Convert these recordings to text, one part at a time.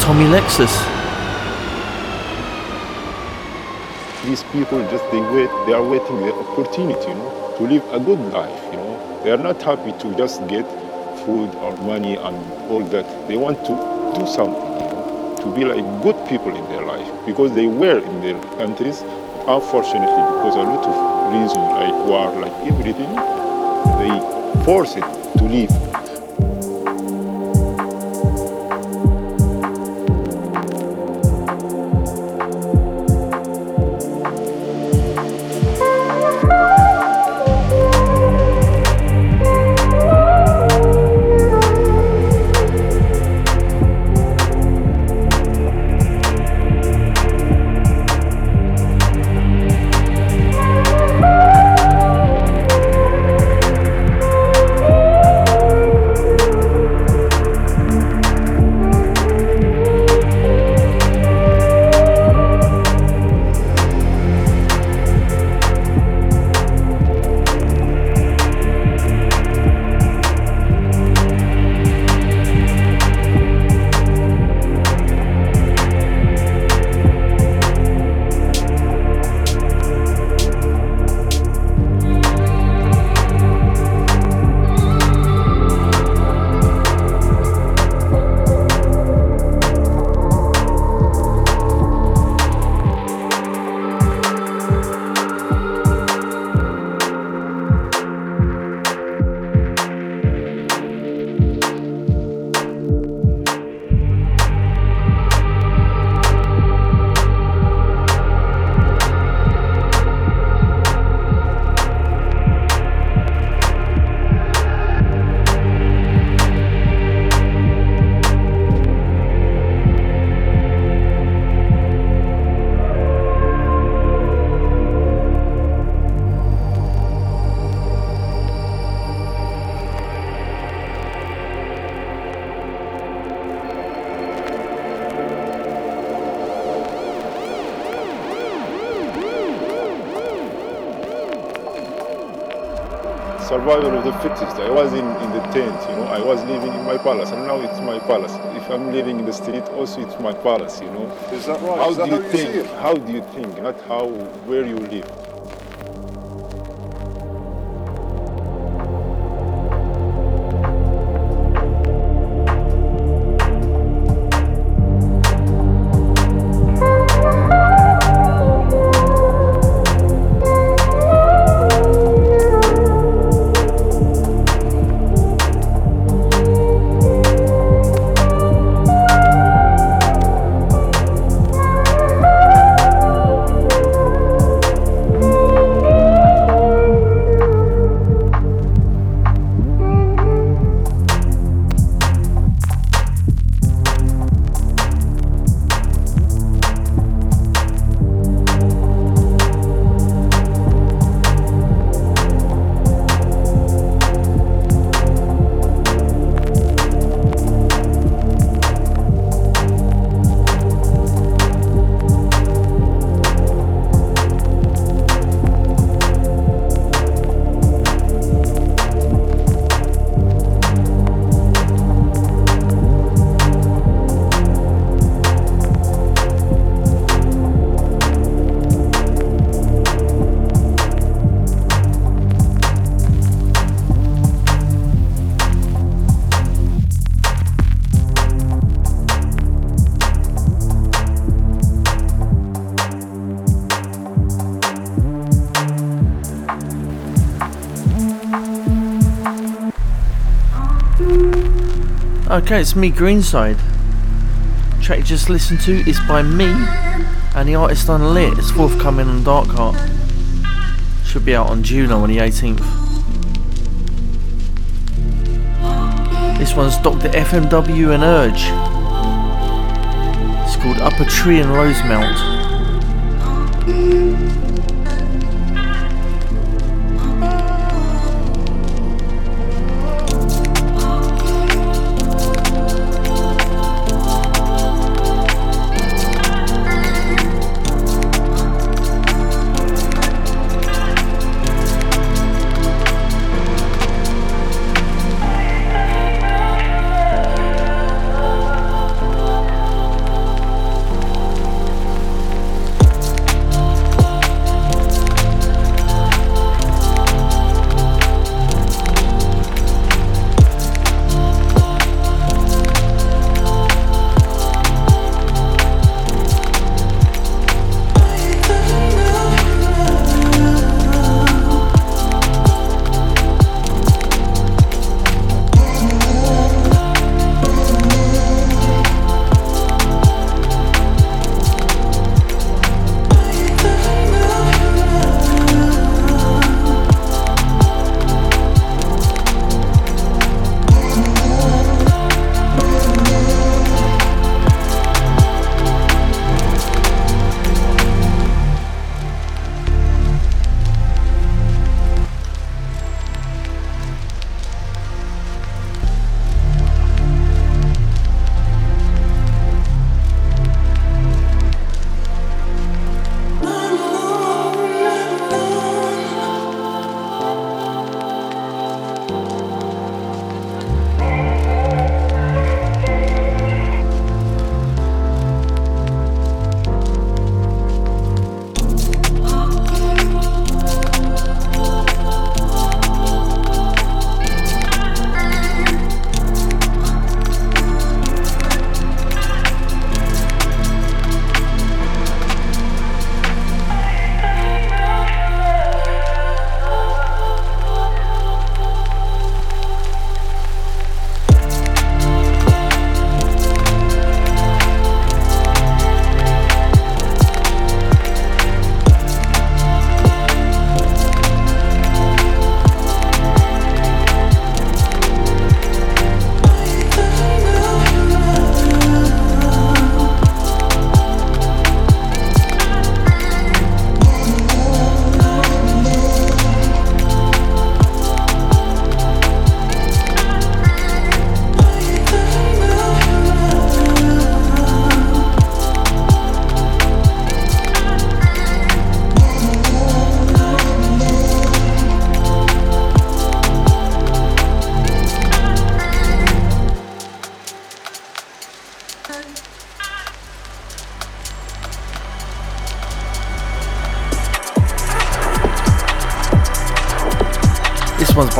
Tommy Lexus. These people just they wait they are waiting the opportunity, you know, to live a good life, you know. They are not happy to just get food or money and all that. They want to do something, you know, to be like good people in their life because they were in their countries. Unfortunately, because a lot of reasons like war, like everything, they force it to leave. Survival of the fittest. I was in, in the tent, you know, I was living in my palace, and now it's my palace. If I'm living in the street, also it's my palace, you know. Is that right? How that do you how you think? How do you think? Not how where you live. Okay, it's me, Greencyde. Track you just listened to is by me and the artist Unlit. It's forthcoming on Dark Heart. Should be out on Juno on the 18th. This one's Dr. FMW and Urge. It's called Up a Tree in Rosemount.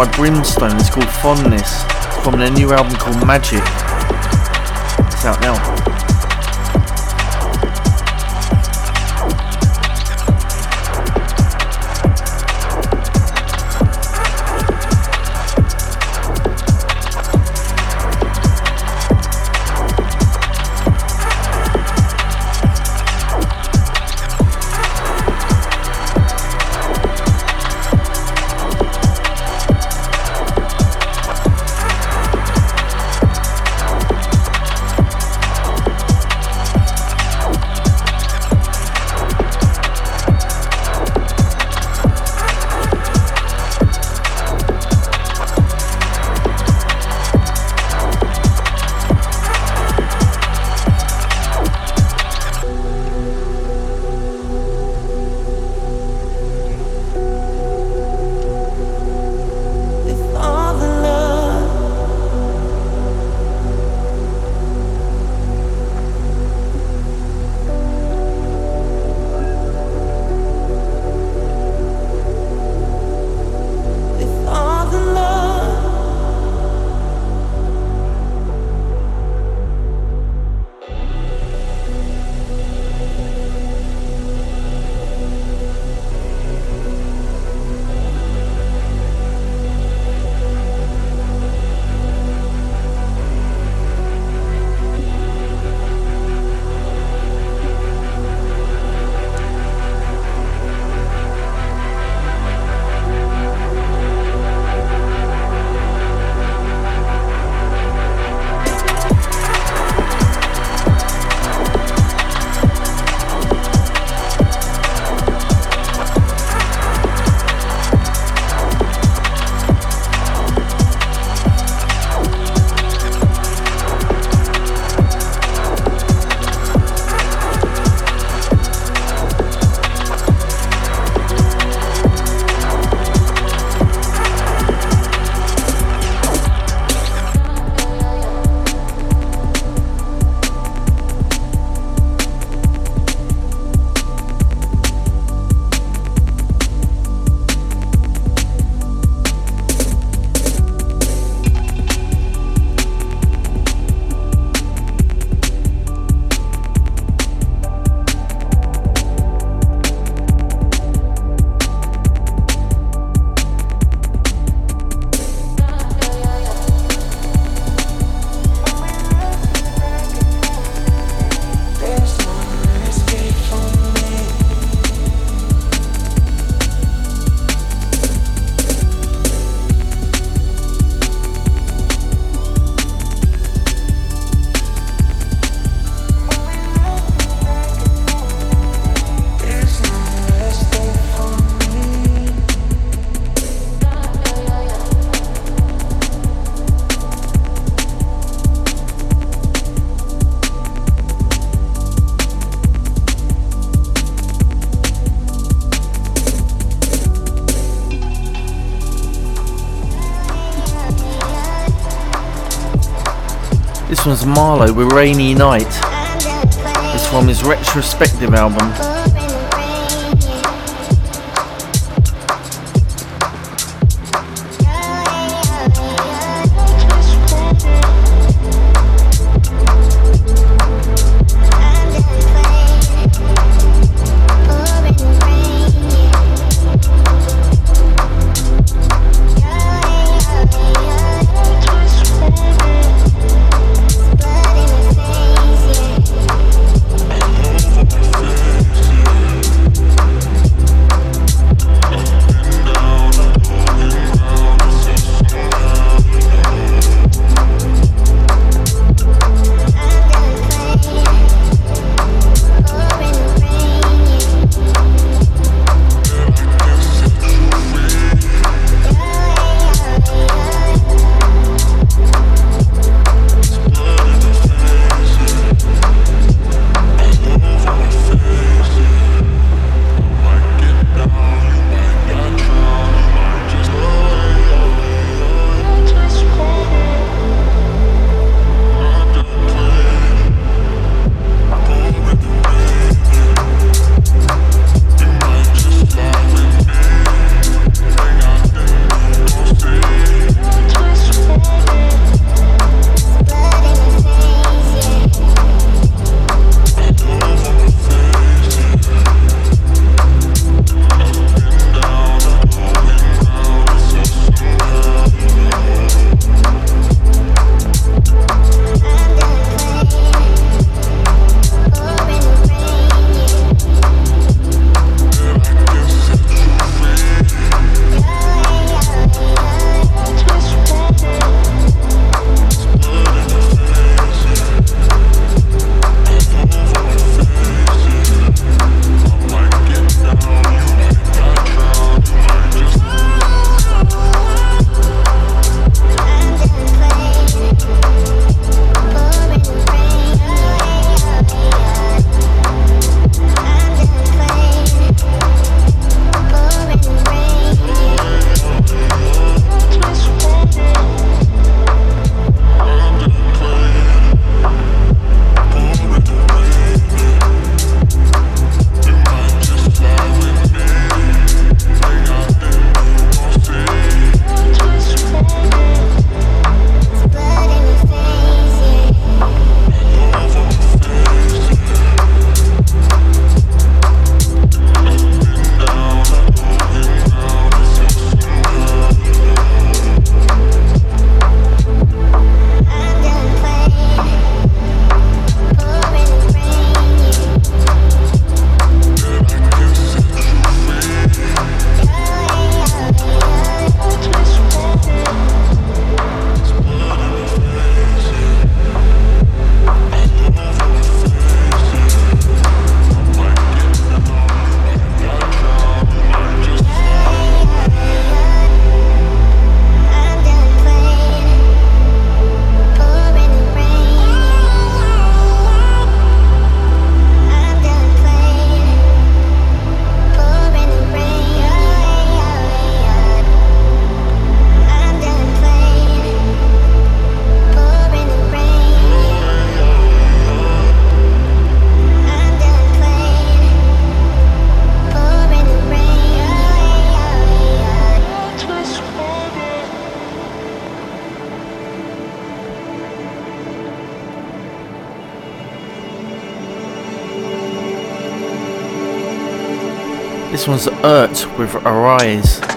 By Brimstone, it's called Fondness, from their new album called Magic. It's out now. This one's Marlowe with Rainy Night. It's from his retrospective album. One's Urt with Arise.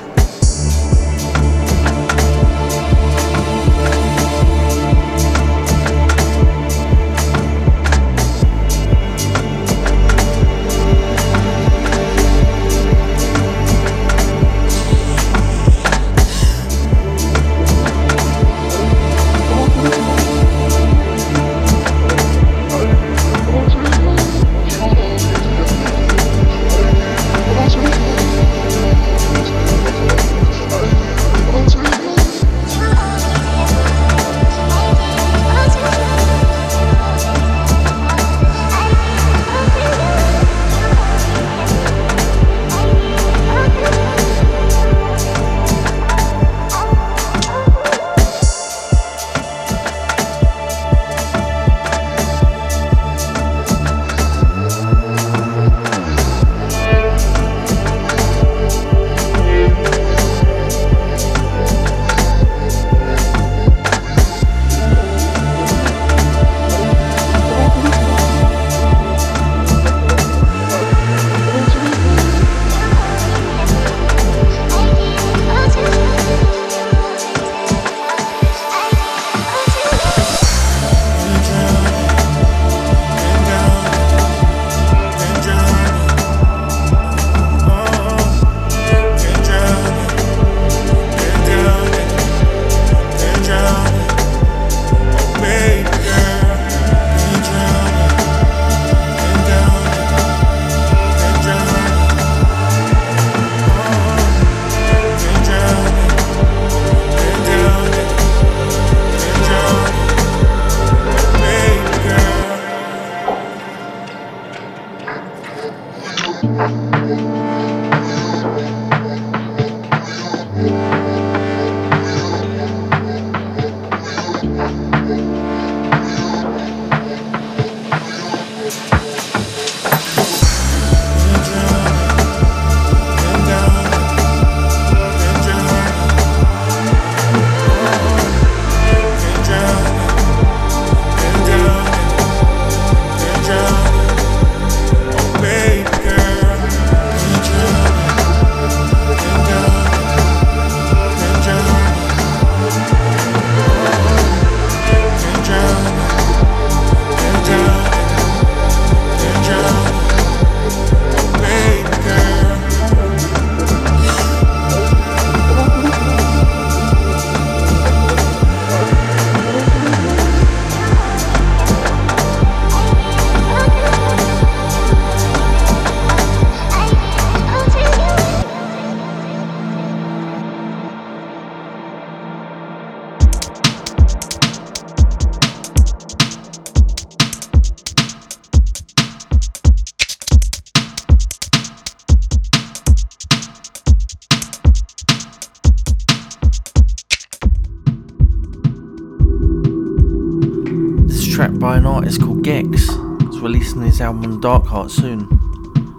Dark Heart soon.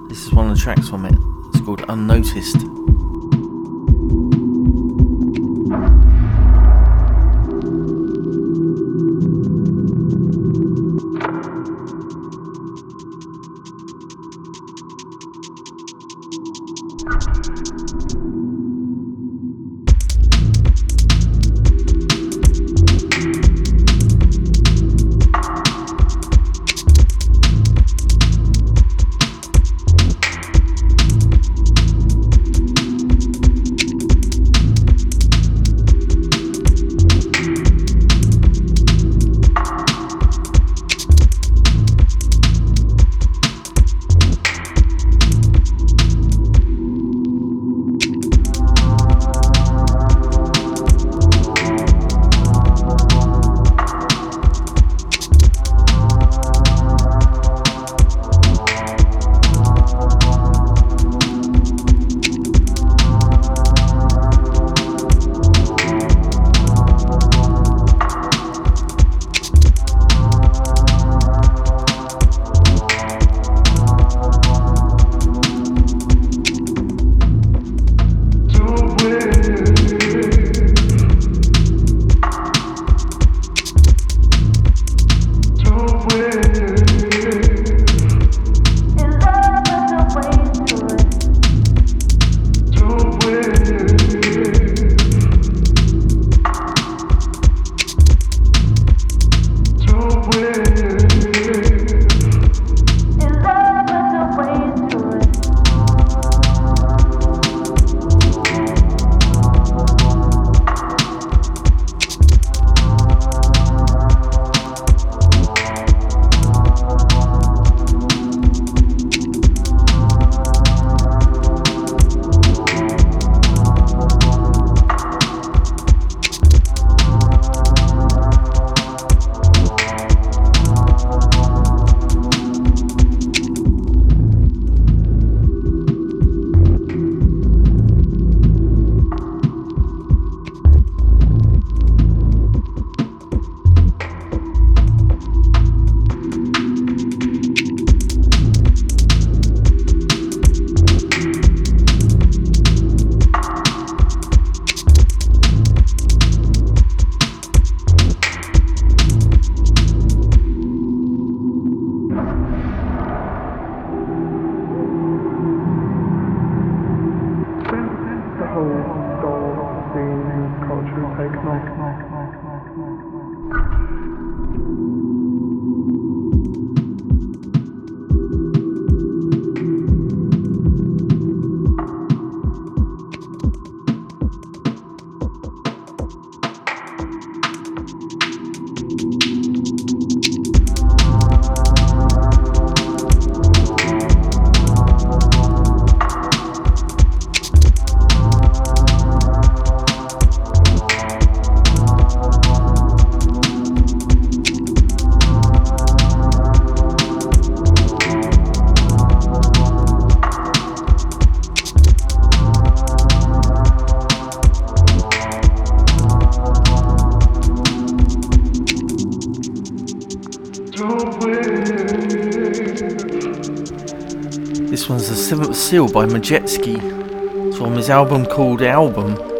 This is one of the tracks from it. It's called Unnoticed. Seal by Majetsky. It's from his album called Album.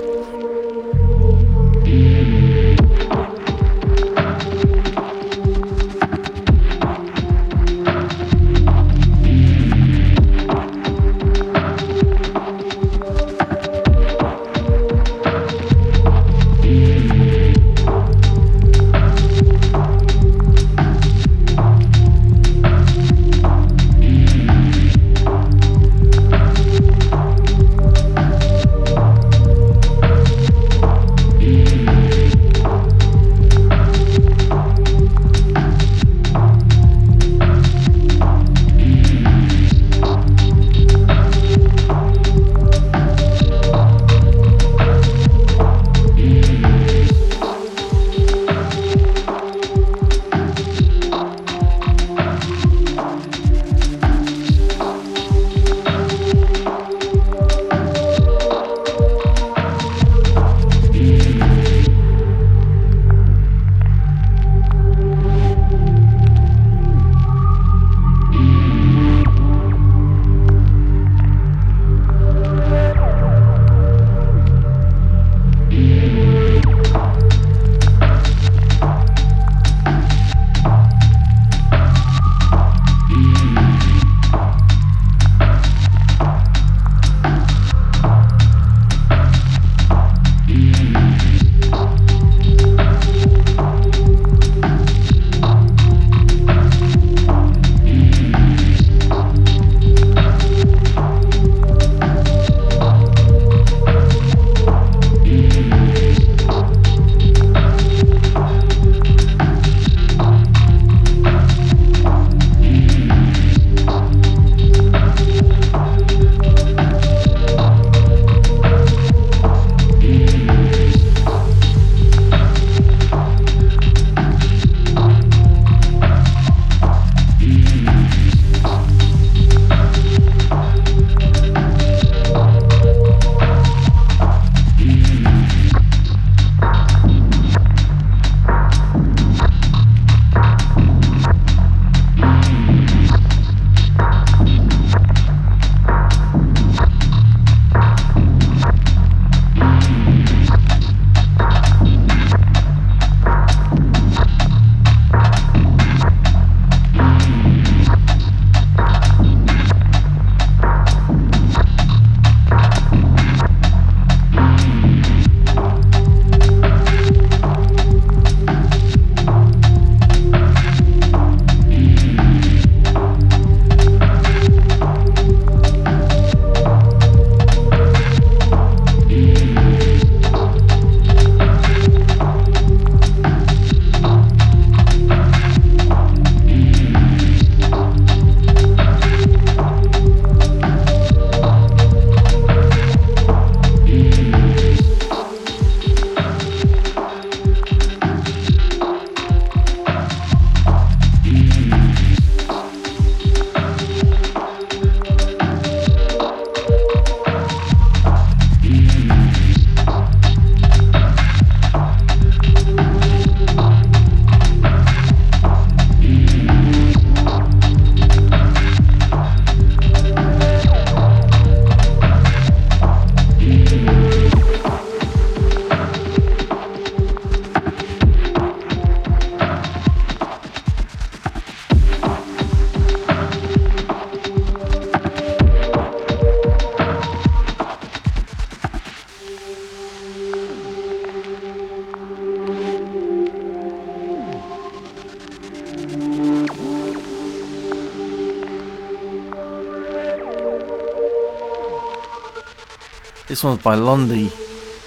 One's by.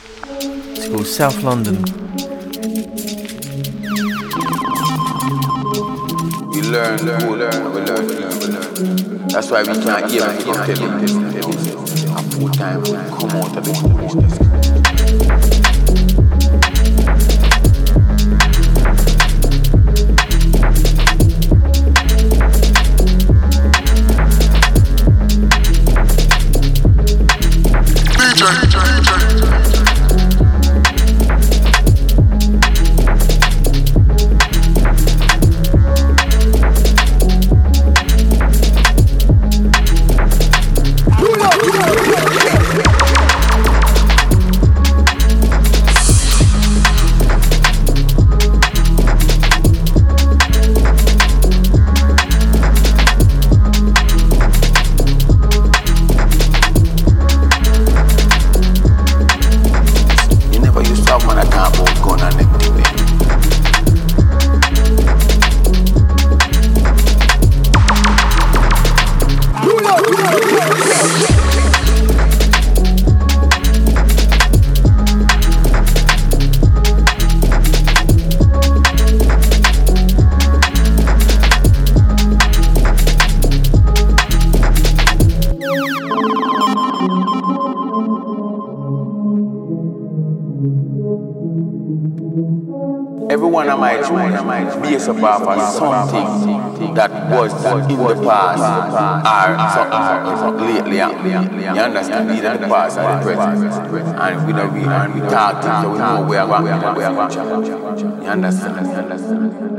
It's called South London. We learn, learn, learn, we learn, we learn. That's why we can't business. A full time come out of business. Based something that was in the past or lately. You understand? The past or the present. And we we and we talk so we know where where we're. You understand? You understand?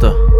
By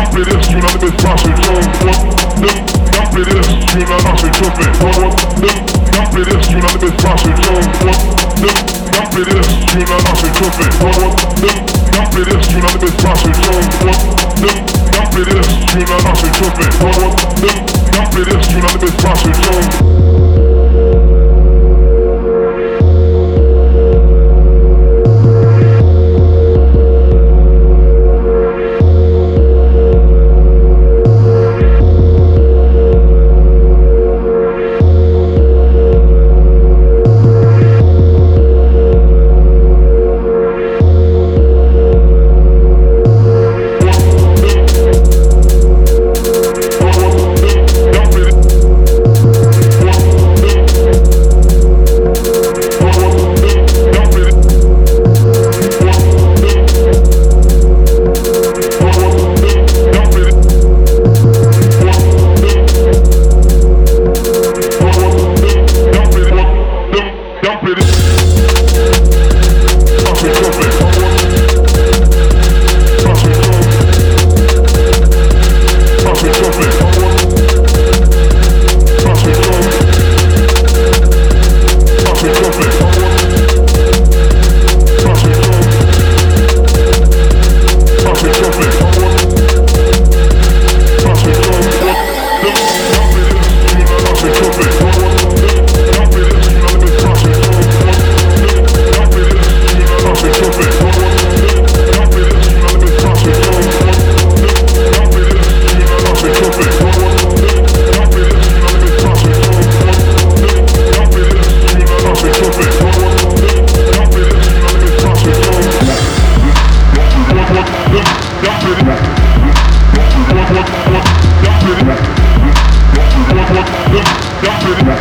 What them, them play this tune and I say trust me. What them, them play this tune and the best class with tune. What them, them play this tune and I say trust me. City.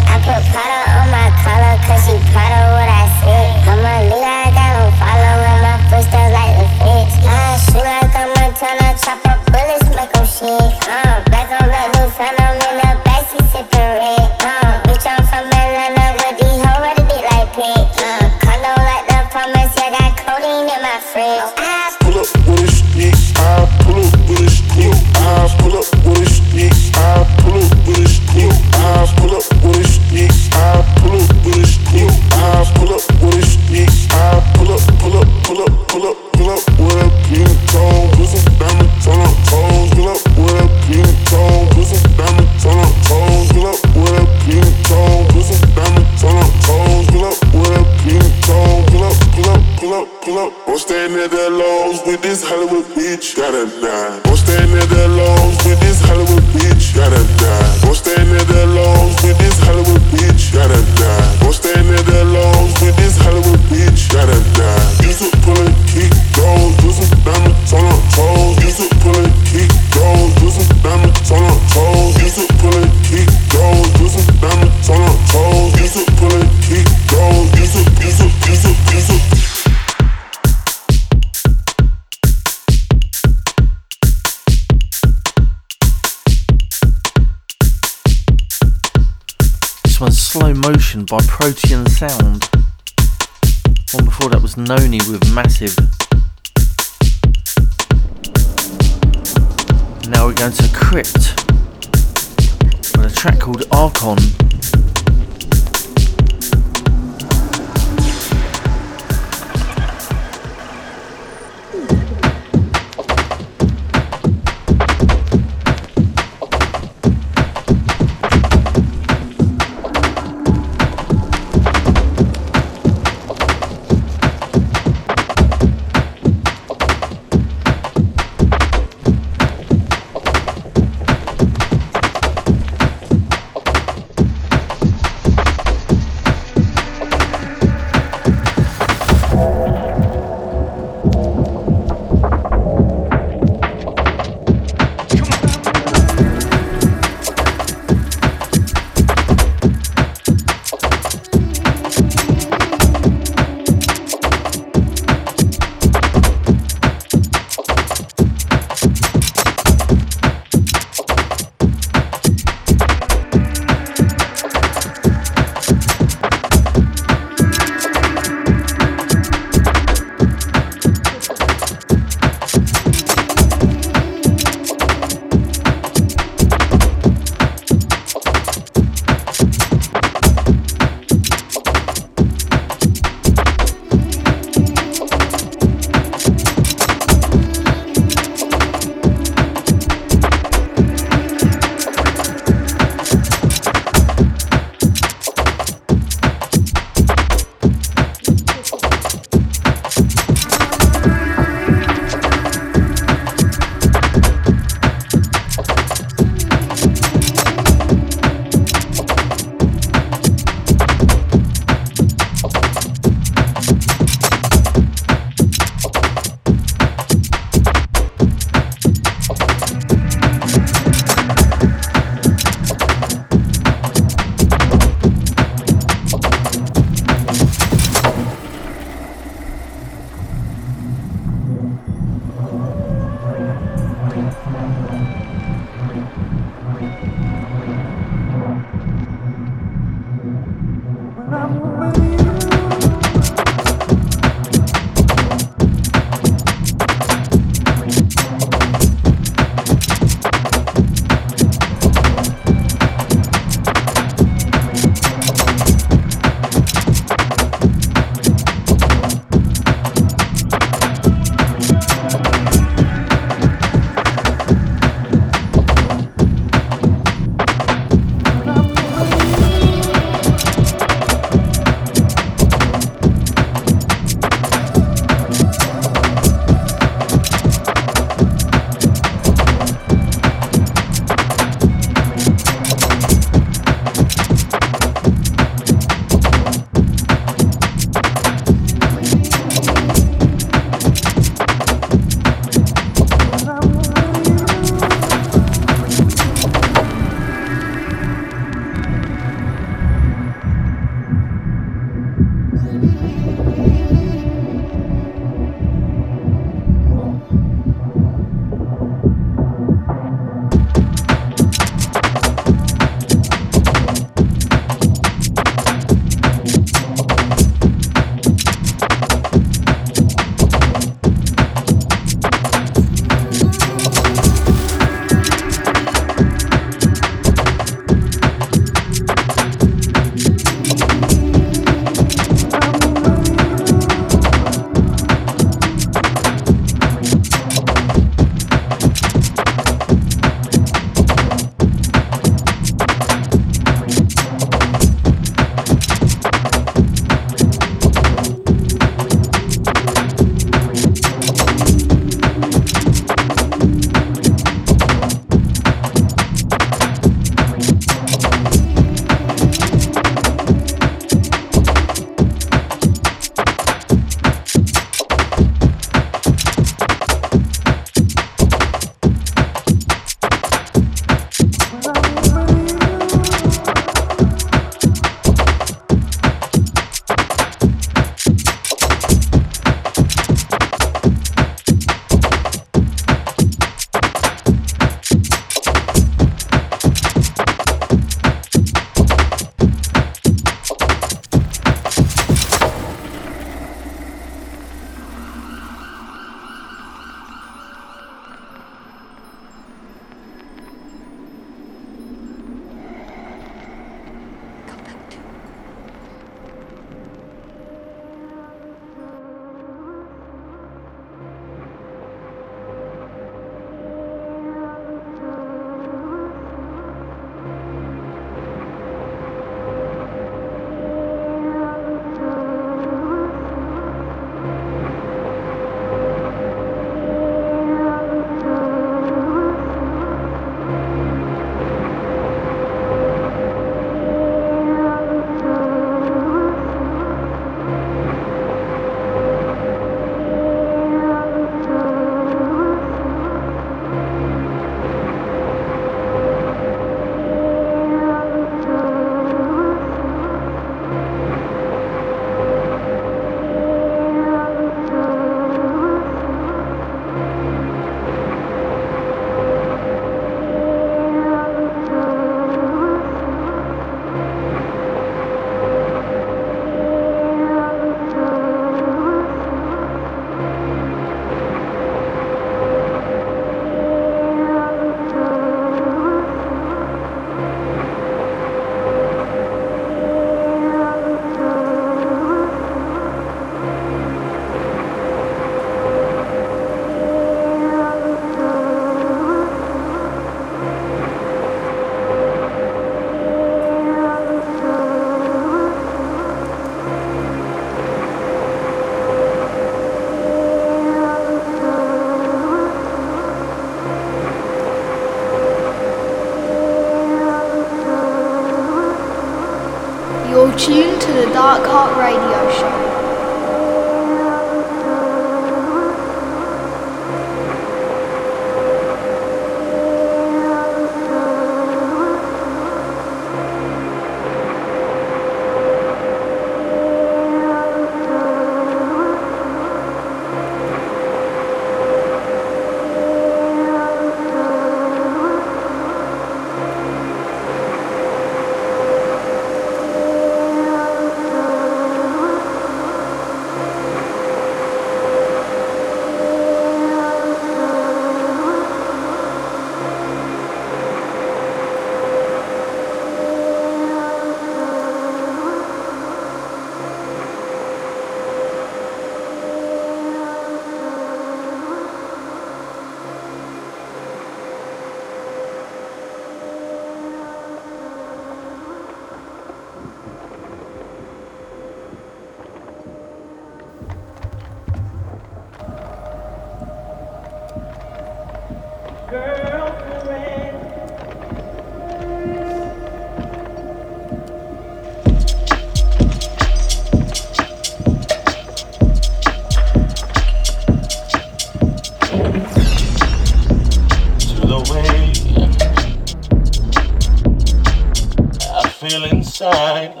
inside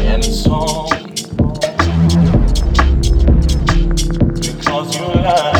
any song because you lie.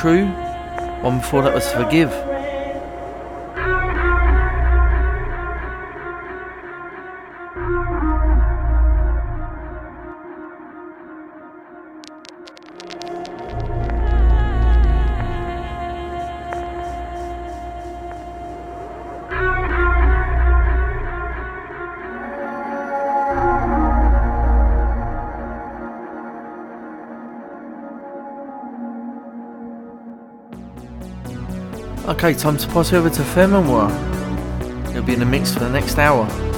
One one before that was Forgive. Okay, time to pass over to Thememoir. He'll be in the mix for the next hour.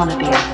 want to be.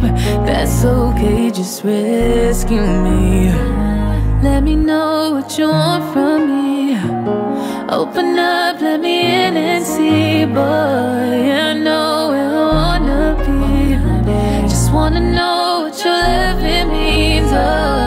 babe That's okay, just rescue me. Let me know what you want from me. Open up, let me in and see Boy, I know where I wanna be. Just wanna know what your loving means, oh.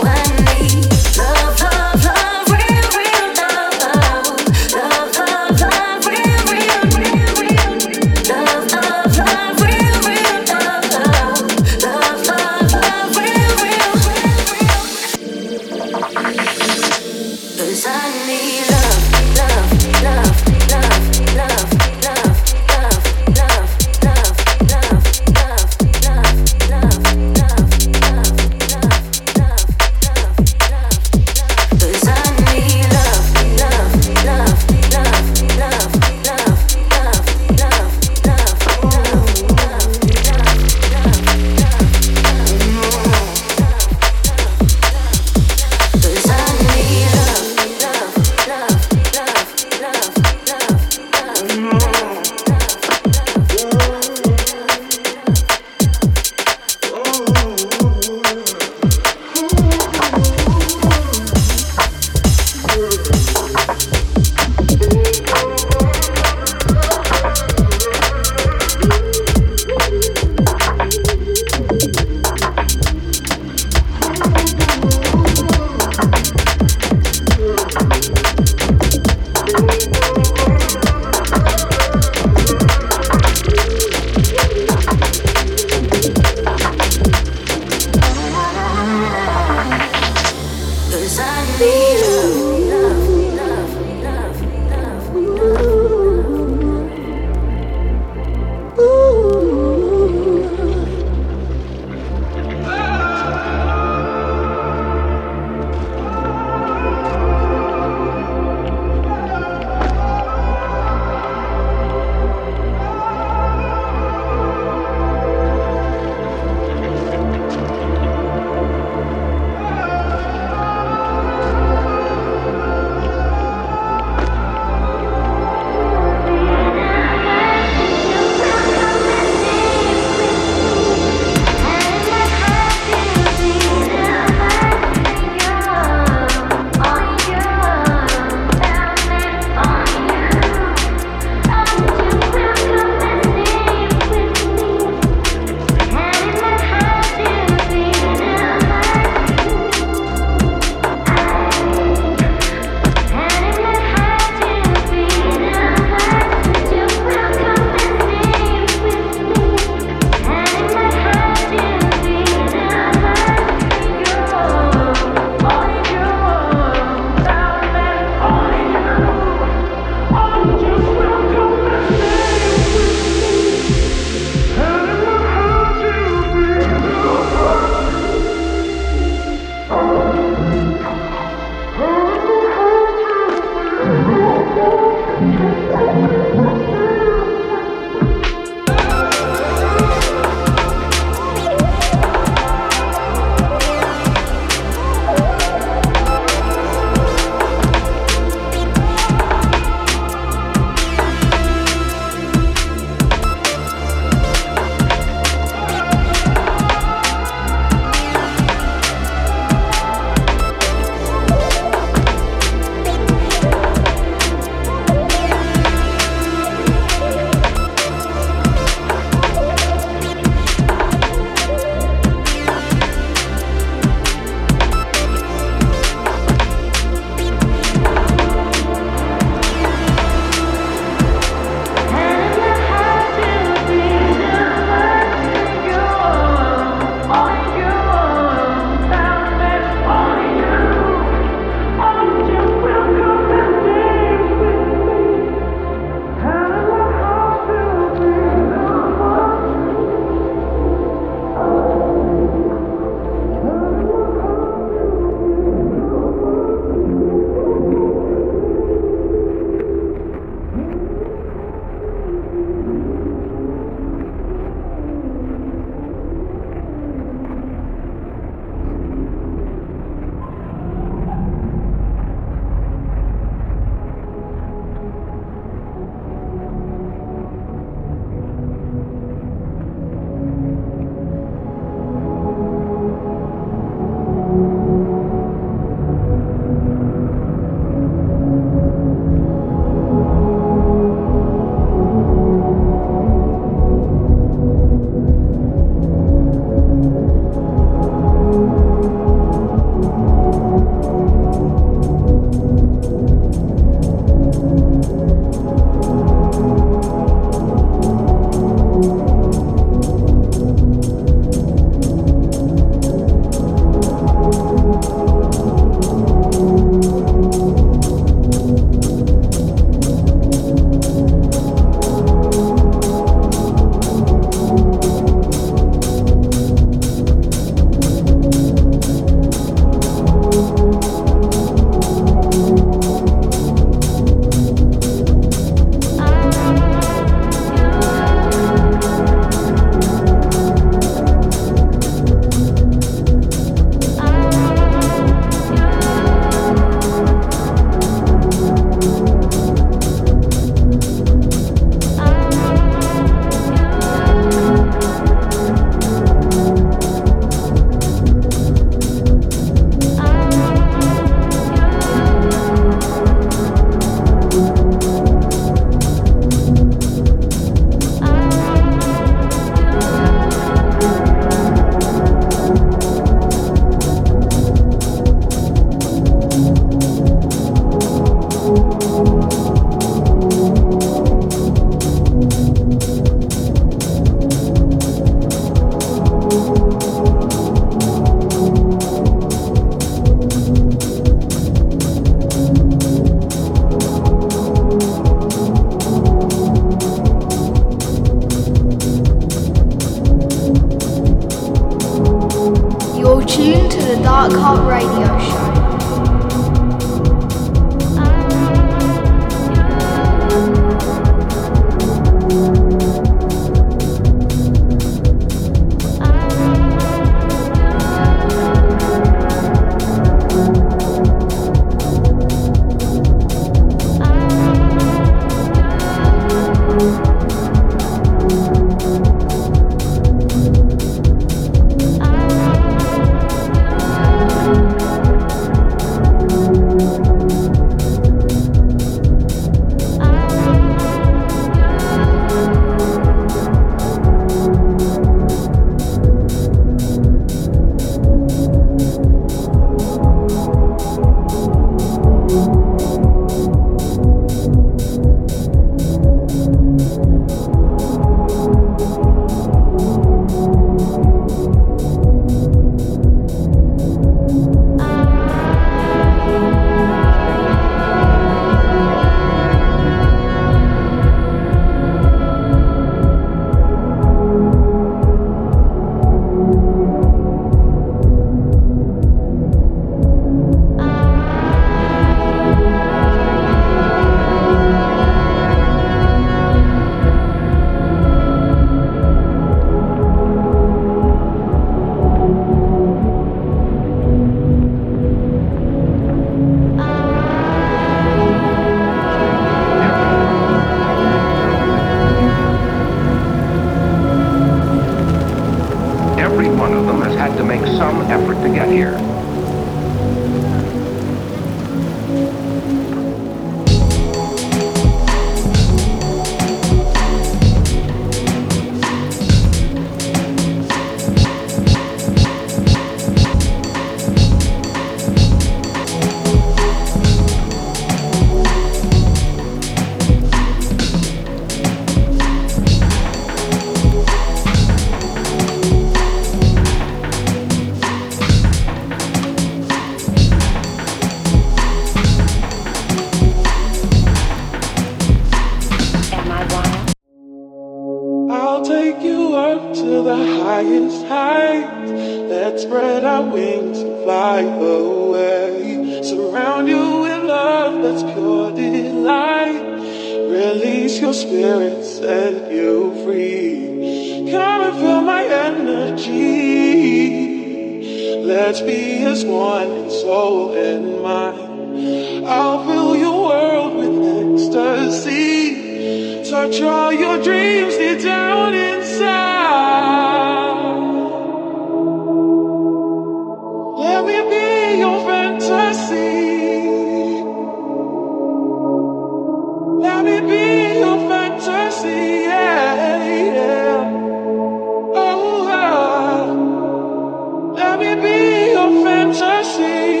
Be your fantasy.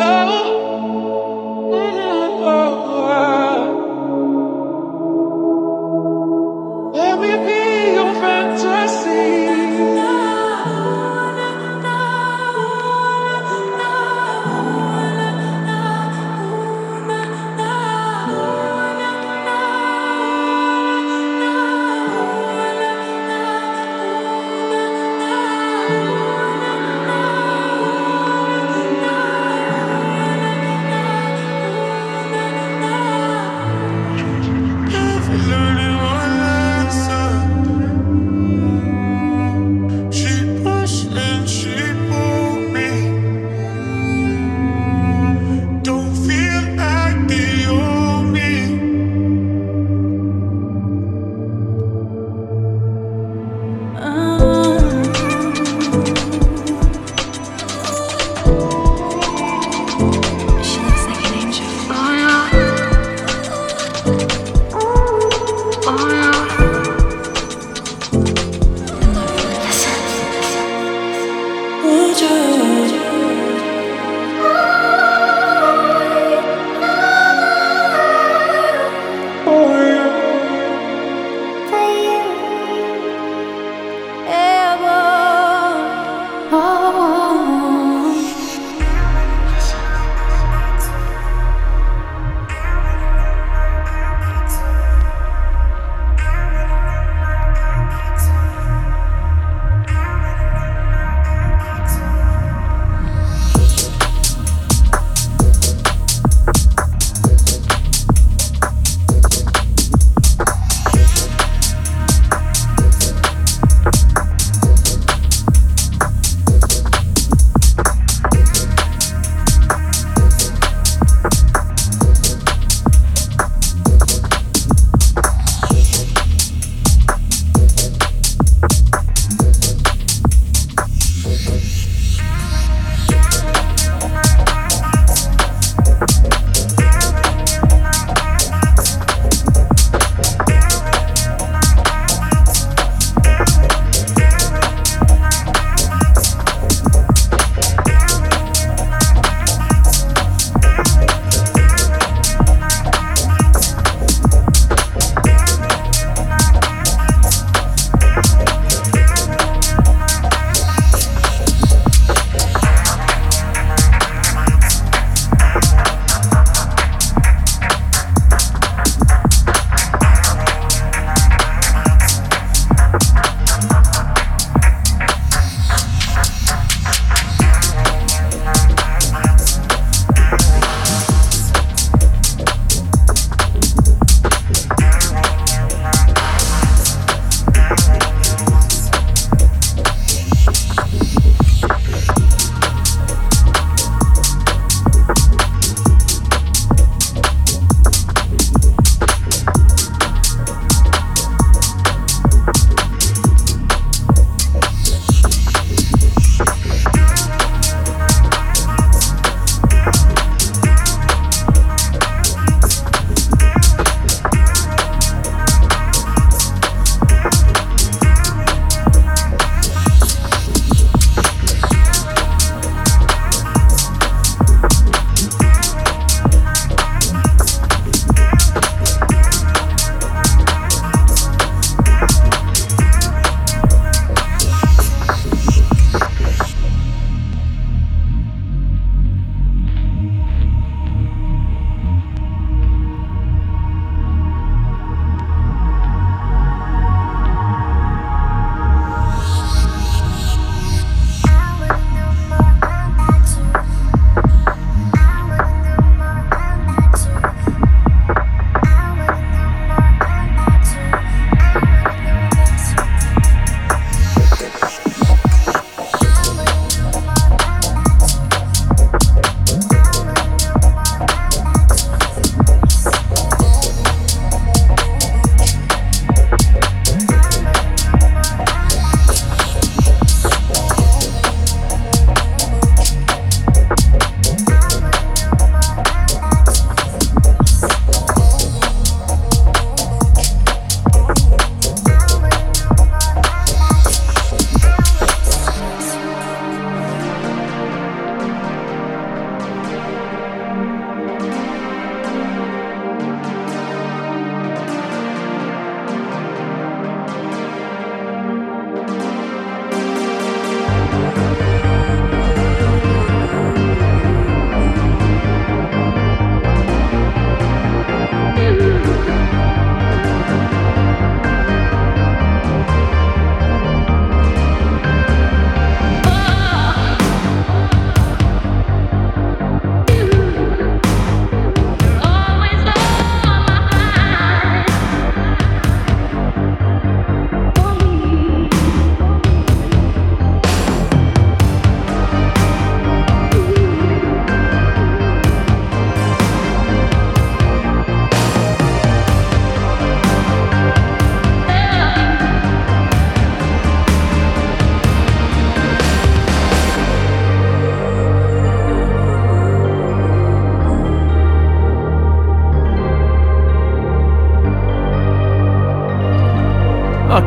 Oh,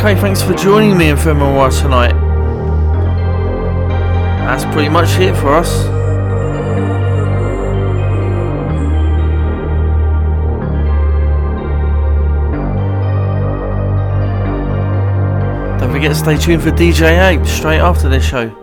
Okay, thanks for joining me in Ephemeral tonight. That's pretty much it for us. Don't forget to stay tuned for DJ Ape straight after this show.